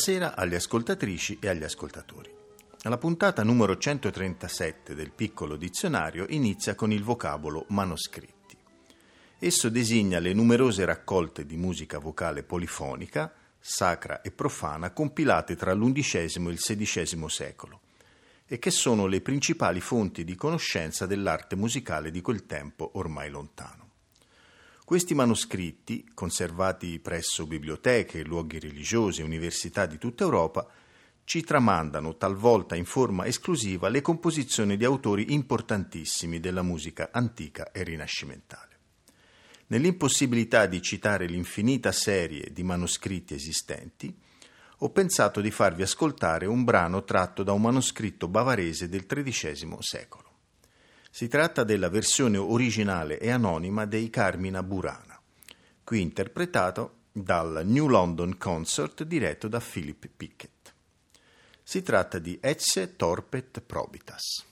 Buonasera agli ascoltatrici e agli ascoltatori. La puntata numero 137 del piccolo dizionario inizia con il vocabolo manoscritti. Esso designa le numerose raccolte di musica vocale polifonica, sacra e profana, compilate tra l'undicesimo e il sedicesimo secolo e che sono le principali fonti di conoscenza dell'arte musicale di quel tempo ormai lontano. Questi manoscritti, conservati presso biblioteche, luoghi religiosi e università di tutta Europa, ci tramandano talvolta in forma esclusiva le composizioni di autori importantissimi della musica antica e rinascimentale. Nell'impossibilità di citare l'infinita serie di manoscritti esistenti, ho pensato di farvi ascoltare un brano tratto da un manoscritto bavarese del XIII secolo. Si tratta della versione originale e anonima dei Carmina Burana, qui interpretato dal New London Concert diretto da Philip Pickett. Si tratta di Ecce Torpet Probitas.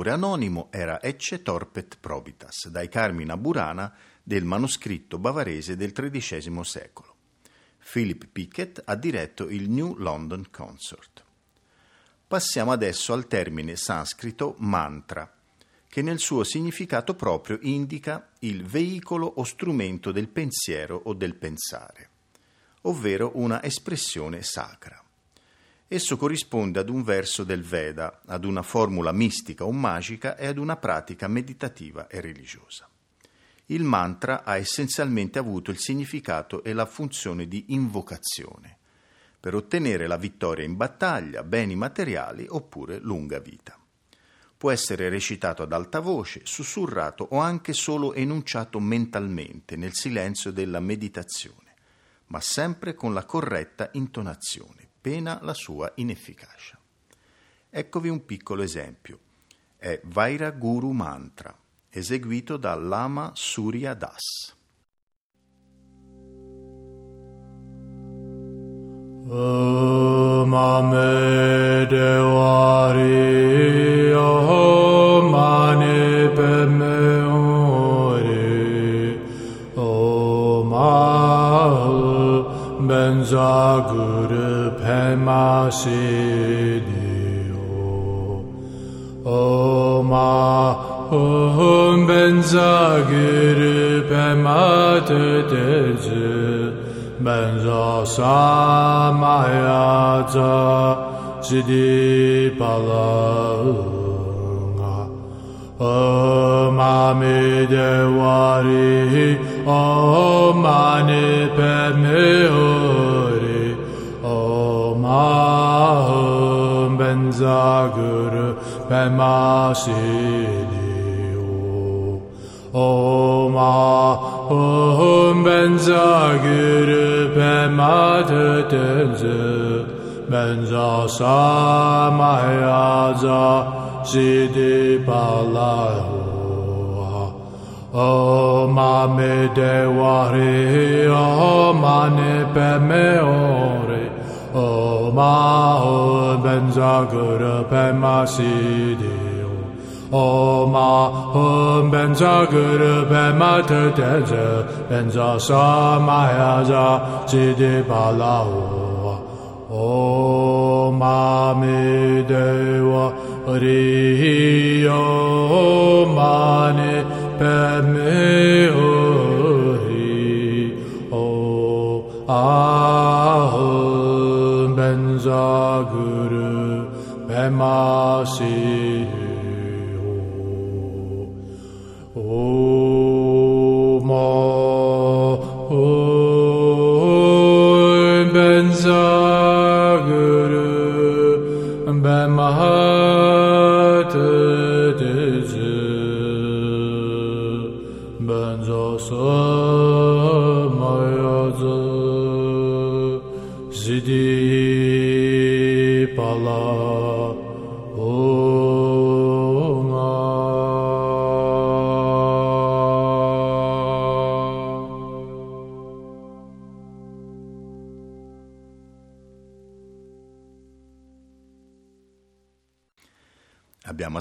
Autore anonimo era Ecce Torpet Probitas, dai Carmina Burana del manoscritto bavarese del XIII secolo. Philip Pickett ha diretto il New London Consort. Passiamo adesso al termine sanscrito mantra, che nel suo significato proprio indica il veicolo o strumento del pensiero o del pensare, ovvero una espressione sacra. Esso corrisponde ad un verso del Veda, ad una formula mistica o magica e ad una pratica meditativa e religiosa. Il mantra ha essenzialmente avuto il significato e la funzione di invocazione, per ottenere la vittoria in battaglia, beni materiali oppure lunga vita. Può essere recitato ad alta voce, sussurrato o anche solo enunciato mentalmente nel silenzio della meditazione, ma sempre con la corretta intonazione pena la sua inefficacia. Eccovi un piccolo esempio. È Vaira Guru Mantra, eseguito da Lama Surya Das. Om Ame Devari Om Ane Beme Ore Om Al Benzagur Pemasidio, O Ma hum benza guru pemate teze benza samaya za sidi palaunga Om Amidewari Om Mani Padme Hori Aham Benza Guru Pema Siddhi Om Aham Benza Guru Pema Tetenze Benza Samaya Za Siddhi Palahu Om Amidewari Om Mani Padme Hori Om Aham Benza Guru Pema Siddhi Om Aham Benza Guru Pema Tetenze Benza Samaya Za Siddhi Palahu Om Amideva Ri Om Mani Padme Hori Om Aham Benza Guru Pema Siddhi Om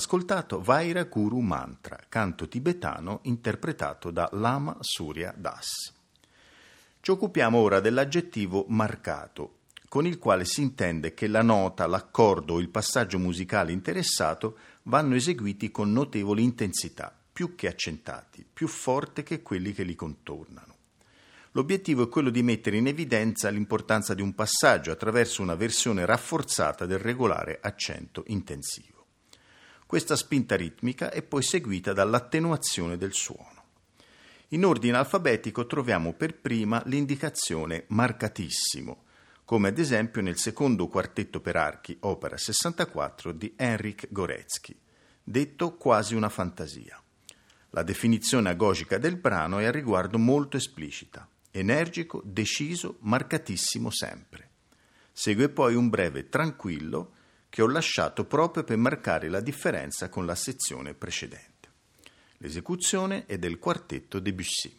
ascoltato Vaira Guru Mantra, canto tibetano interpretato da Lama Surya Das. Ci occupiamo ora dell'aggettivo marcato, con il quale si intende che la nota, l'accordo o il passaggio musicale interessato vanno eseguiti con notevole intensità, più che accentati, più forte che quelli che li contornano. L'obiettivo è quello di mettere in evidenza l'importanza di un passaggio attraverso una versione rafforzata del regolare accento intensivo. Questa spinta ritmica è poi seguita dall'attenuazione del suono. In ordine alfabetico troviamo per prima l'indicazione marcatissimo, come ad esempio nel secondo quartetto per archi, opera 64 di Henrik Goretzky, detto quasi una fantasia. La definizione agogica del brano è a riguardo molto esplicita, energico, deciso, marcatissimo sempre. Segue poi un breve tranquillo che ho lasciato proprio per marcare la differenza con la sezione precedente. L'esecuzione è del quartetto Debussy.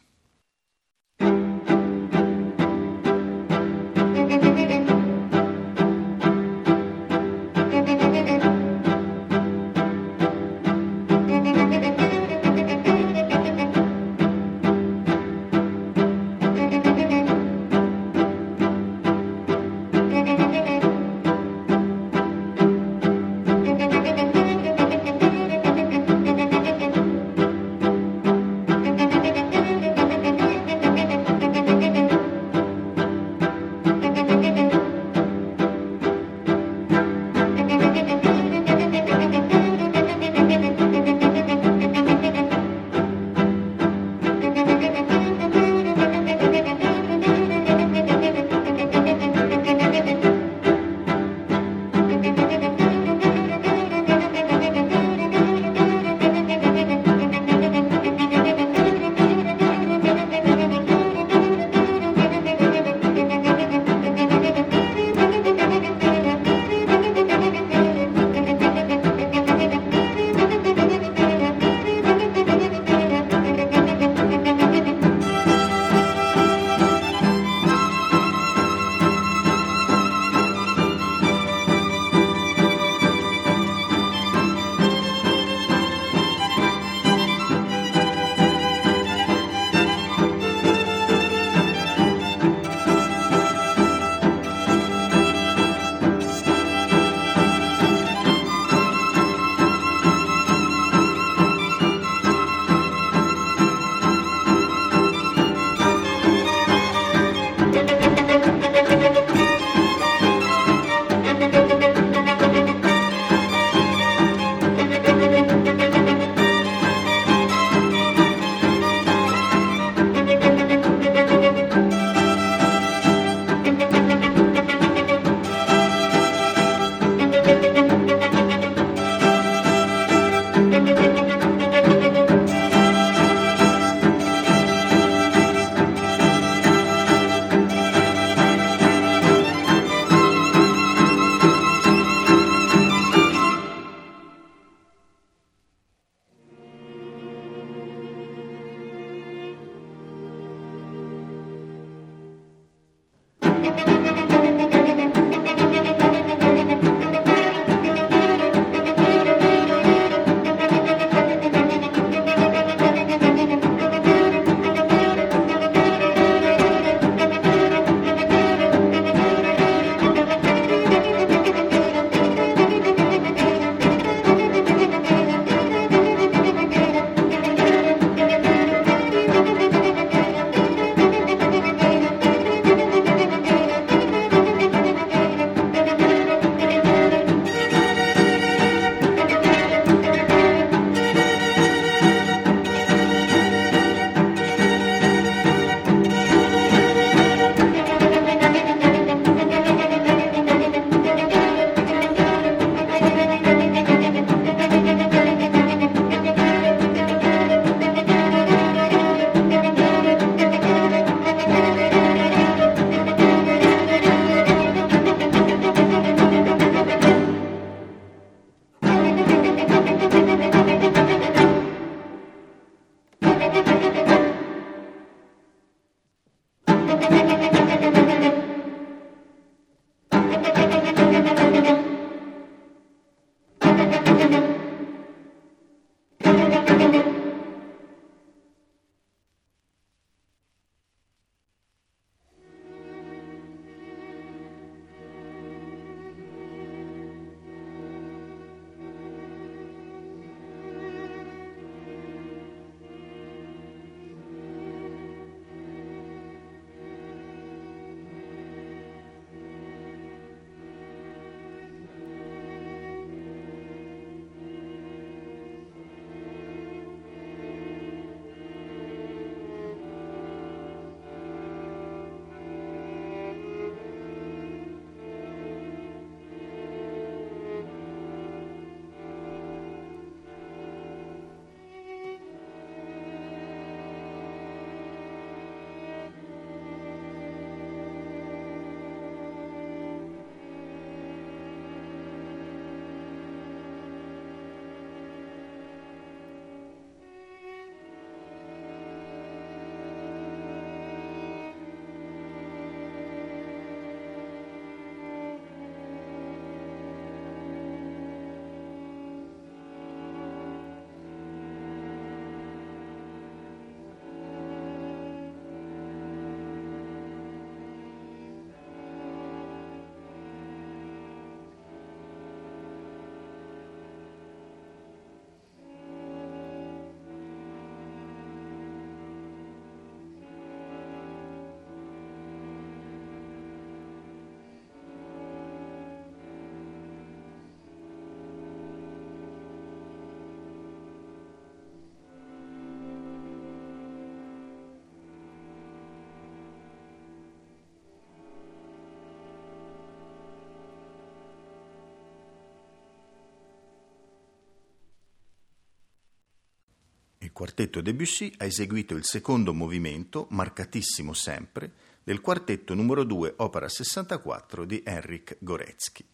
Quartetto Debussy ha eseguito il secondo movimento, marcatissimo sempre, del quartetto numero 2, opera 64 di Henrik Goretzky.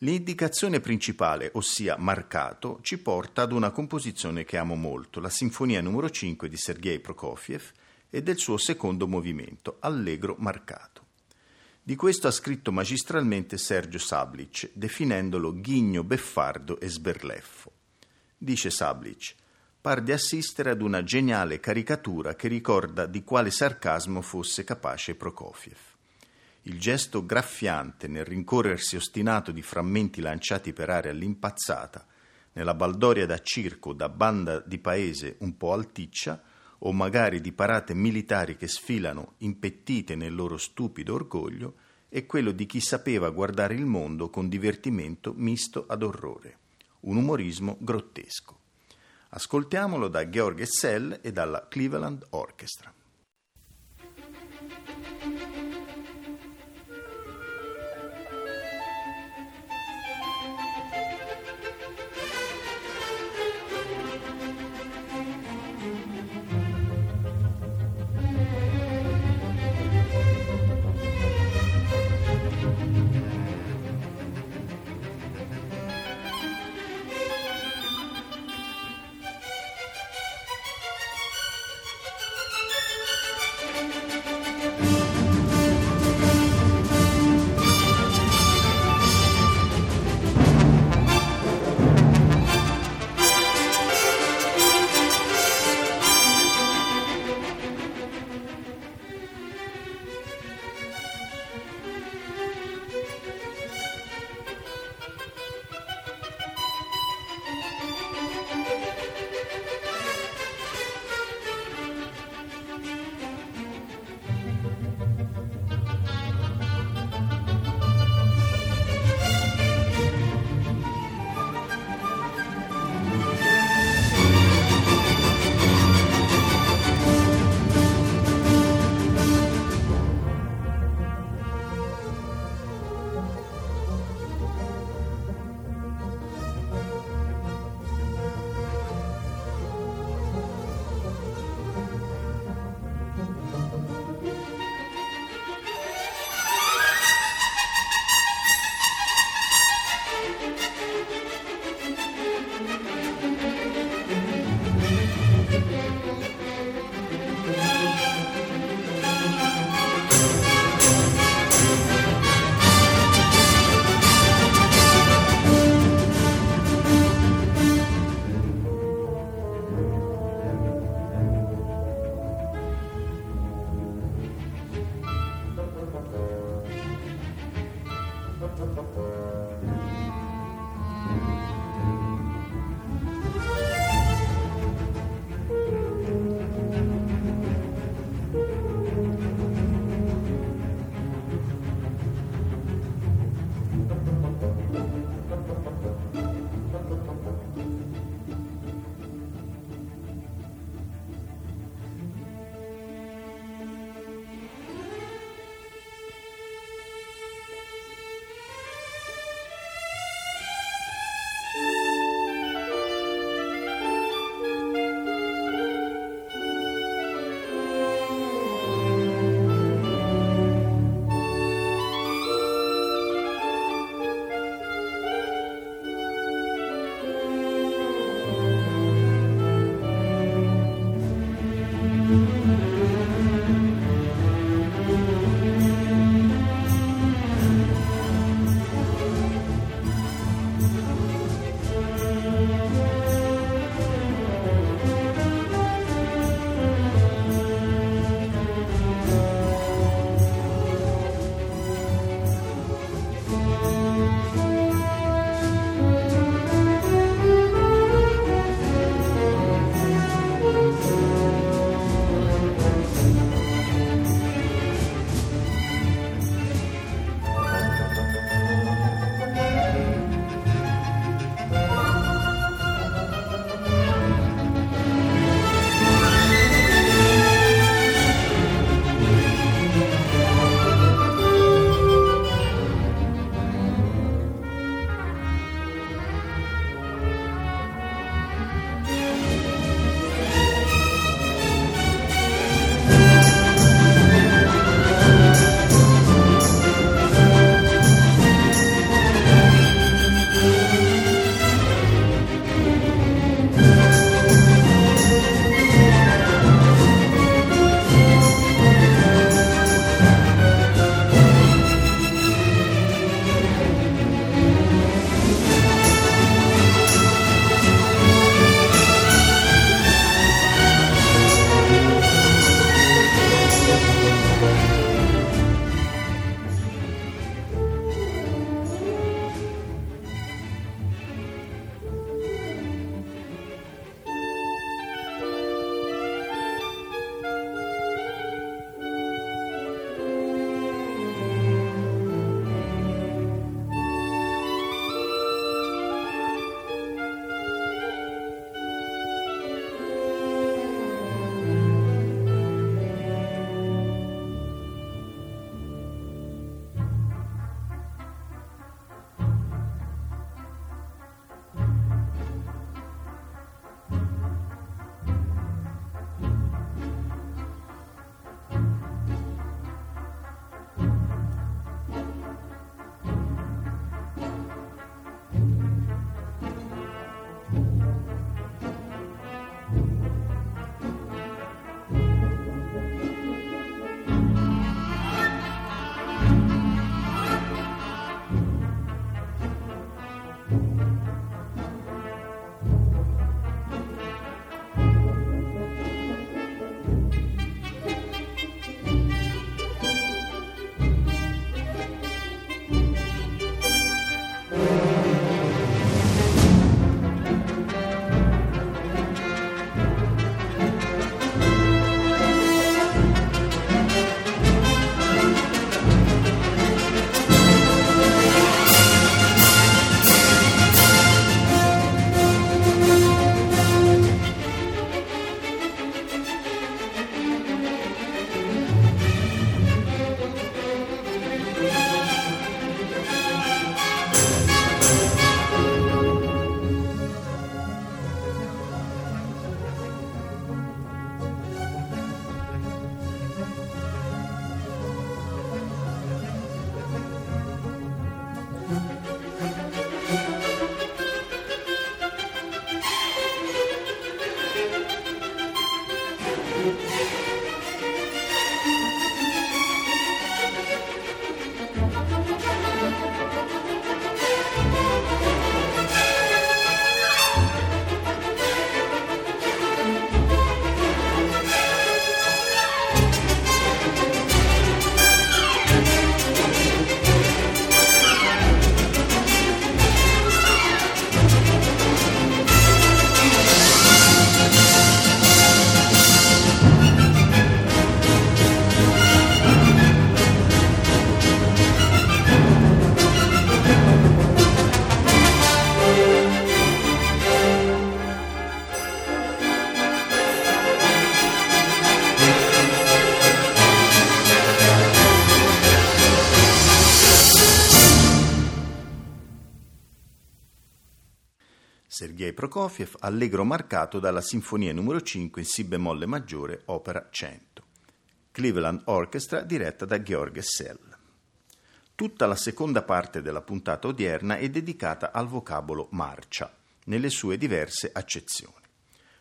L'indicazione principale, ossia marcato, ci porta ad una composizione che amo molto, la Sinfonia numero 5 di Sergei Prokofiev e del suo secondo movimento, Allegro marcato. Di questo ha scritto magistralmente Sergio Sablic, definendolo ghigno beffardo e sberleffo. Dice Sablic, par di assistere ad una geniale caricatura che ricorda di quale sarcasmo fosse capace Prokofiev. Il gesto graffiante nel rincorrersi ostinato di frammenti lanciati per aria all'impazzata, nella baldoria da circo, da banda di paese un po' alticcia, o magari di parate militari che sfilano impettite nel loro stupido orgoglio, è quello di chi sapeva guardare il mondo con divertimento misto ad orrore, un umorismo grottesco. Ascoltiamolo da Georg Essel e dalla Cleveland Orchestra. Prokofiev, allegro marcato dalla Sinfonia numero 5 in Si bemolle maggiore, opera 100. Cleveland Orchestra diretta da Georg Sell. Tutta la seconda parte della puntata odierna è dedicata al vocabolo marcia, nelle sue diverse accezioni.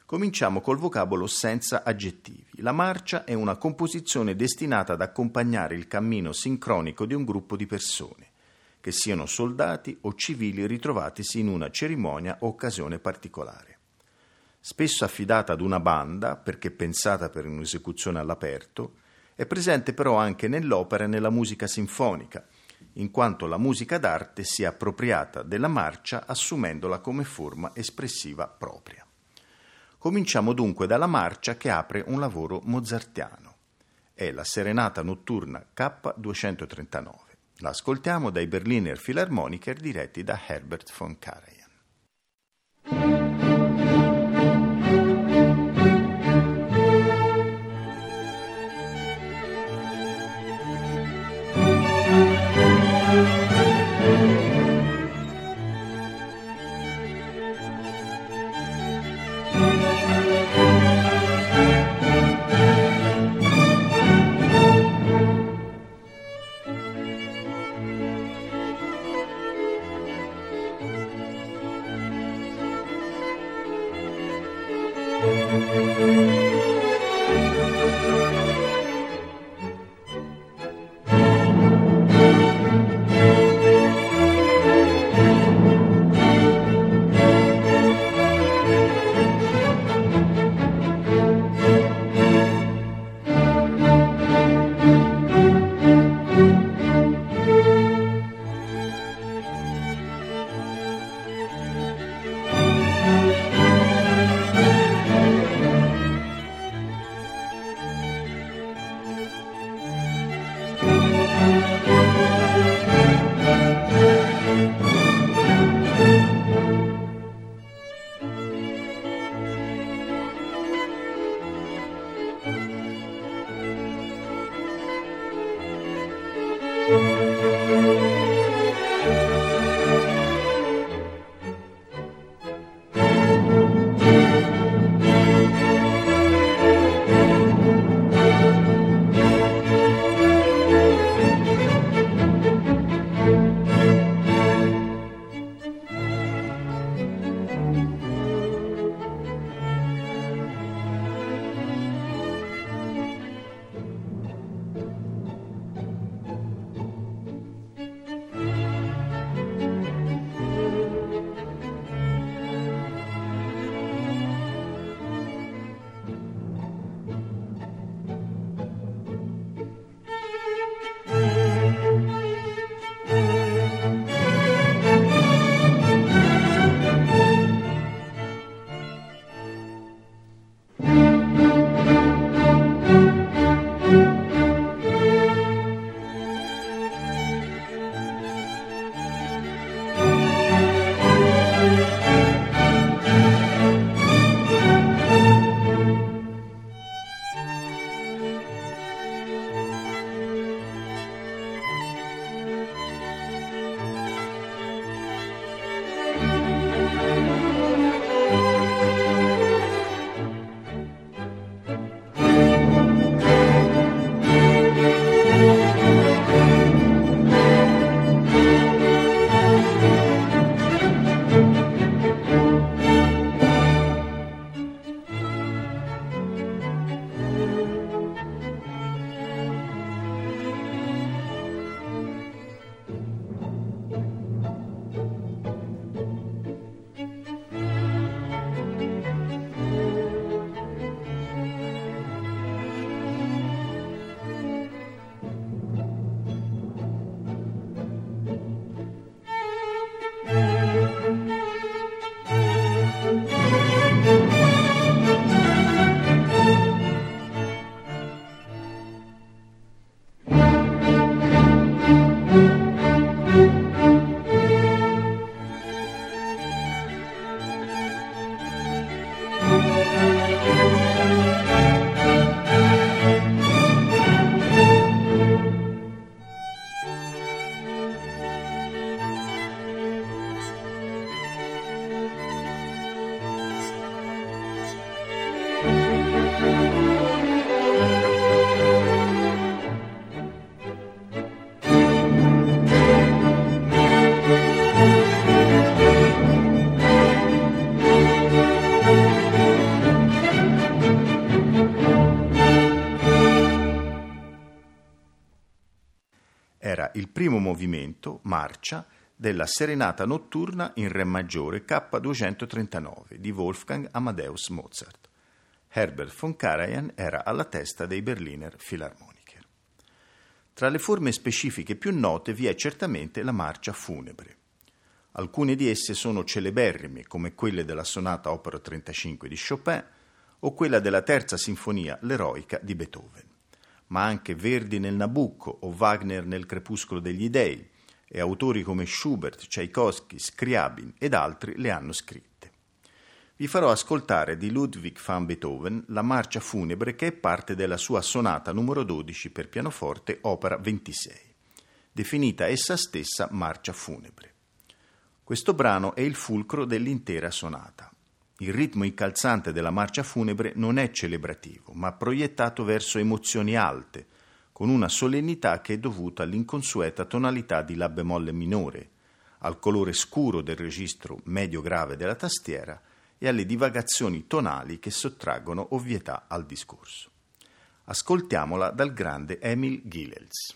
Cominciamo col vocabolo senza aggettivi. La marcia è una composizione destinata ad accompagnare il cammino sincronico di un gruppo di persone che siano soldati o civili ritrovatisi in una cerimonia o occasione particolare. Spesso affidata ad una banda, perché pensata per un'esecuzione all'aperto, è presente però anche nell'opera e nella musica sinfonica, in quanto la musica d'arte si è appropriata della marcia assumendola come forma espressiva propria. Cominciamo dunque dalla marcia che apre un lavoro mozartiano. È la Serenata notturna K239. La ascoltiamo dai Berliner Philharmoniker diretti da Herbert von Karajan. Marcia, della Serenata notturna in Re maggiore K239 di Wolfgang Amadeus Mozart. Herbert von Karajan era alla testa dei Berliner Philharmoniker. Tra le forme specifiche più note vi è certamente la marcia funebre. Alcune di esse sono celeberrime, come quelle della sonata opera 35 di Chopin o quella della terza sinfonia, l'eroica di Beethoven ma anche Verdi nel Nabucco o Wagner nel Crepuscolo degli Dei, e autori come Schubert, Tchaikovsky, Scriabin ed altri le hanno scritte. Vi farò ascoltare di Ludwig van Beethoven la marcia funebre che è parte della sua sonata numero 12 per pianoforte, opera 26, definita essa stessa marcia funebre. Questo brano è il fulcro dell'intera sonata. Il ritmo incalzante della marcia funebre non è celebrativo, ma proiettato verso emozioni alte, con una solennità che è dovuta all'inconsueta tonalità di La bemolle minore, al colore scuro del registro medio-grave della tastiera e alle divagazioni tonali che sottraggono ovvietà al discorso. Ascoltiamola dal grande Emil Gilels.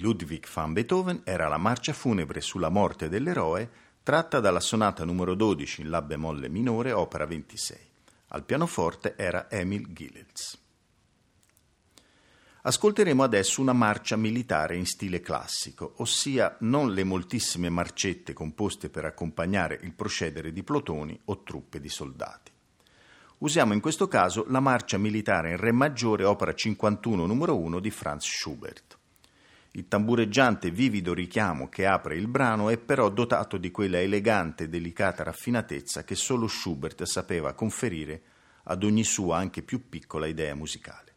Ludwig van Beethoven era la marcia funebre sulla morte dell'eroe tratta dalla sonata numero 12 in La bemolle minore, opera 26. Al pianoforte era Emil Gilels. Ascolteremo adesso una marcia militare in stile classico, ossia non le moltissime marcette composte per accompagnare il procedere di plotoni o truppe di soldati. Usiamo in questo caso la marcia militare in Re maggiore, opera 51 numero 1 di Franz Schubert. Il tambureggiante vivido richiamo che apre il brano è però dotato di quella elegante e delicata raffinatezza che solo Schubert sapeva conferire ad ogni sua anche più piccola idea musicale.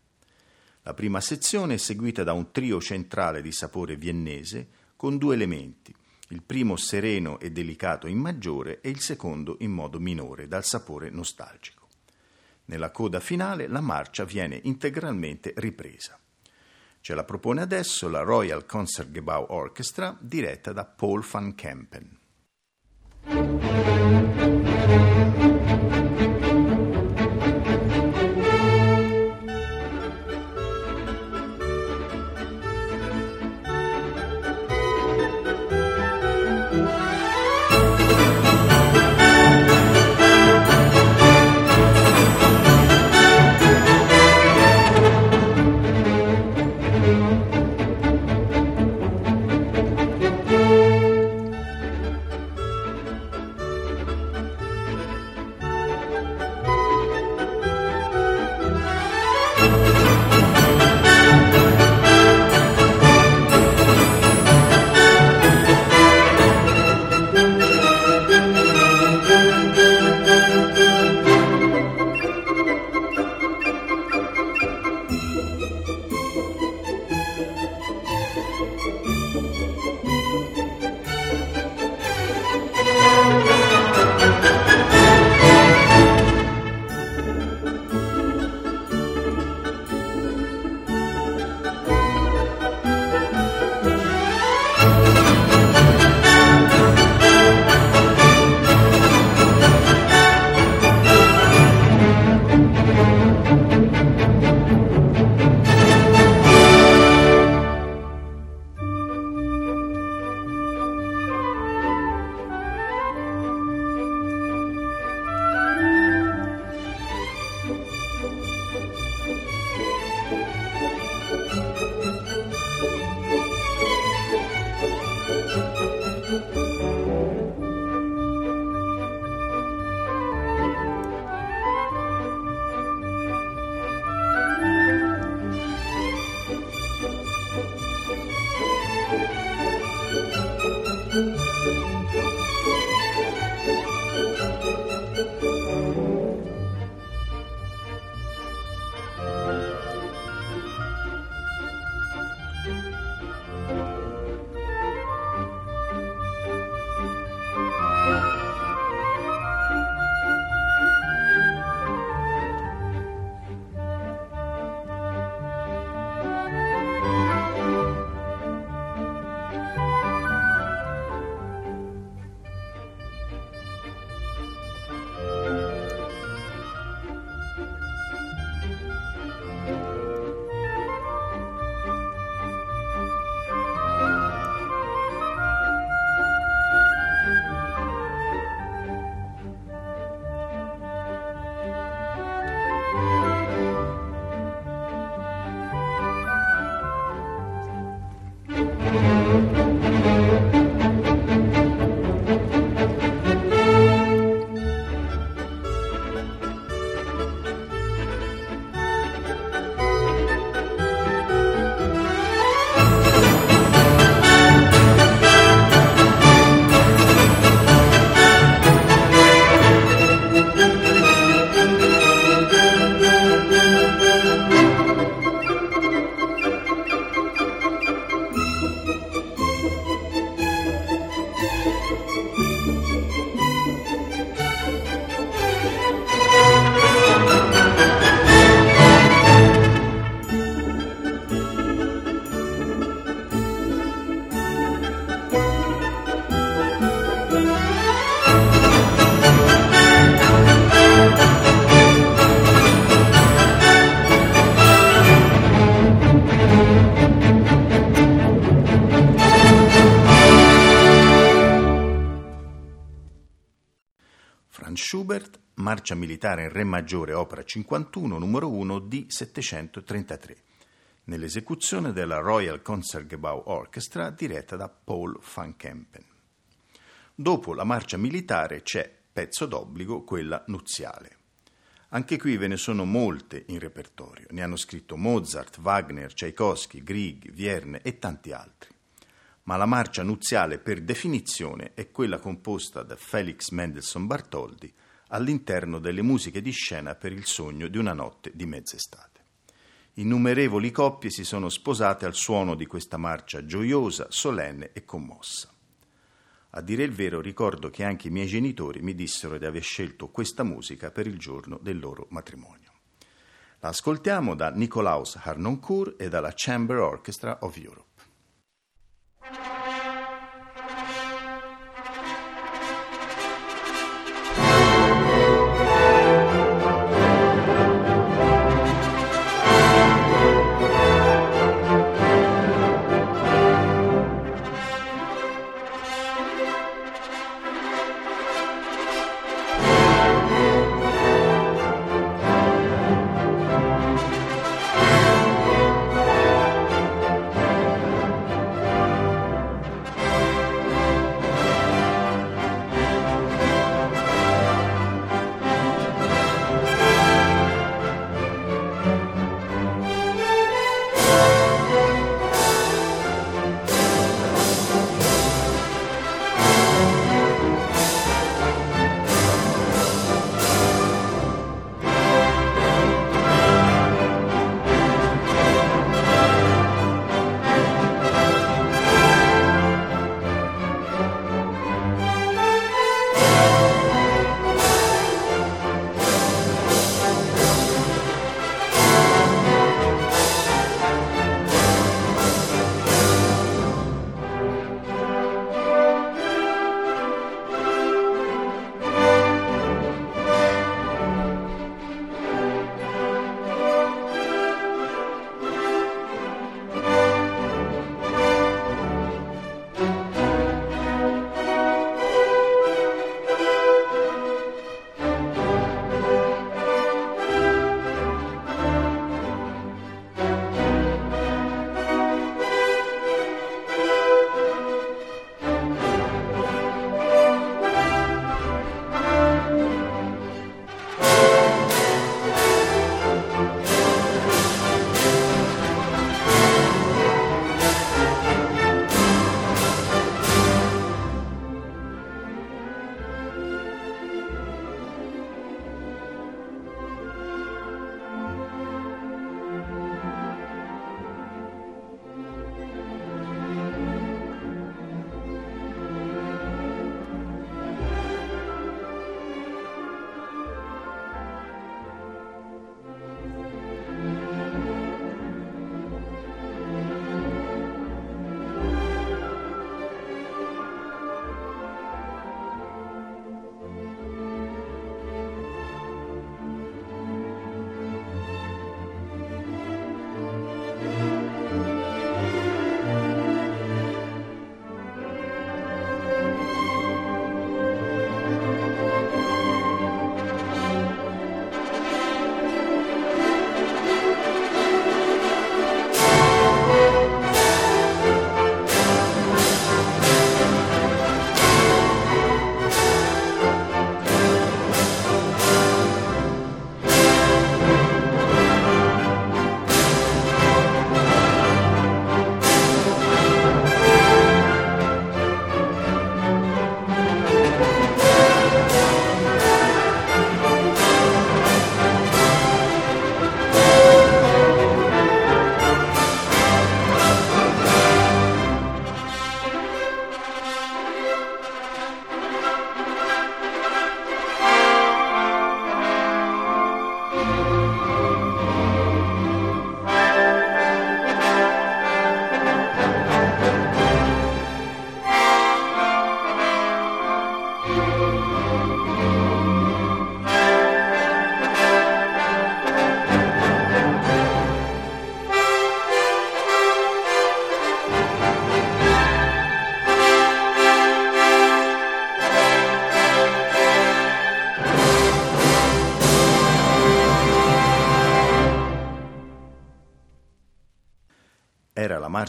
La prima sezione è seguita da un trio centrale di sapore viennese con due elementi, il primo sereno e delicato in maggiore e il secondo in modo minore, dal sapore nostalgico. Nella coda finale la marcia viene integralmente ripresa. Ce la propone adesso la Royal Concertgebouw Orchestra diretta da Paul van Kempen. Marcia militare in Re maggiore, opera 51, numero 1 di 733, nell'esecuzione della Royal Concertgebouw Orchestra diretta da Paul van Kempen. Dopo la marcia militare c'è, pezzo d'obbligo, quella nuziale. Anche qui ve ne sono molte in repertorio, ne hanno scritto Mozart, Wagner, Tchaikovsky, Grieg, Vierne e tanti altri ma la marcia nuziale per definizione è quella composta da Felix Mendelssohn Bartholdi all'interno delle musiche di scena per il sogno di una notte di mezz'estate. Innumerevoli coppie si sono sposate al suono di questa marcia gioiosa, solenne e commossa. A dire il vero ricordo che anche i miei genitori mi dissero di aver scelto questa musica per il giorno del loro matrimonio. La ascoltiamo da Nicolaus Harnoncourt e dalla Chamber Orchestra of Europe.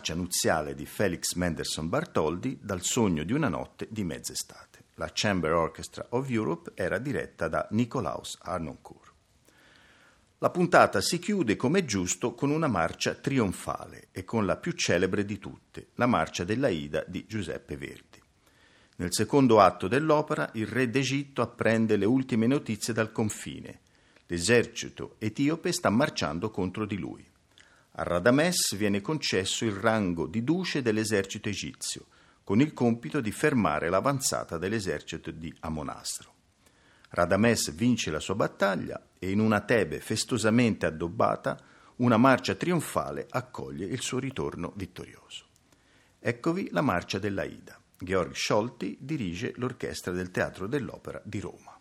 Marcia nuziale di Felix Mendelssohn Bartholdi dal sogno di una notte di mezz'estate. La Chamber Orchestra of Europe era diretta da Nicolaus Arnoncourt. La puntata si chiude come giusto con una marcia trionfale e con la più celebre di tutte, la marcia dell'Aida di Giuseppe Verdi. Nel secondo atto dell'opera il re d'Egitto apprende le ultime notizie dal confine. L'esercito etiope sta marciando contro di lui. A Radames viene concesso il rango di duce dell'esercito egizio, con il compito di fermare l'avanzata dell'esercito di Amonastro. Radames vince la sua battaglia e in una Tebe festosamente addobbata una marcia trionfale accoglie il suo ritorno vittorioso. Eccovi la marcia dell'Aida. Georg Scholti dirige l'orchestra del Teatro dell'Opera di Roma.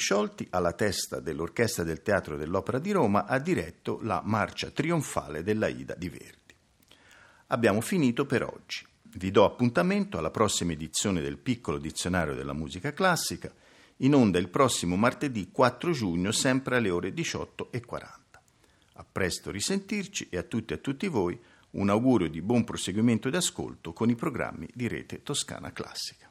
Georg Scholti, alla testa dell'Orchestra del Teatro dell'Opera di Roma, ha diretto la marcia trionfale dell'Aida di Verdi. Abbiamo finito per oggi. Vi do appuntamento alla prossima edizione del piccolo dizionario della musica classica, in onda il prossimo martedì 4 giugno, sempre alle ore 18.40. A presto risentirci e a tutti e a tutti voi un augurio di buon proseguimento di ascolto con i programmi di Rete Toscana Classica.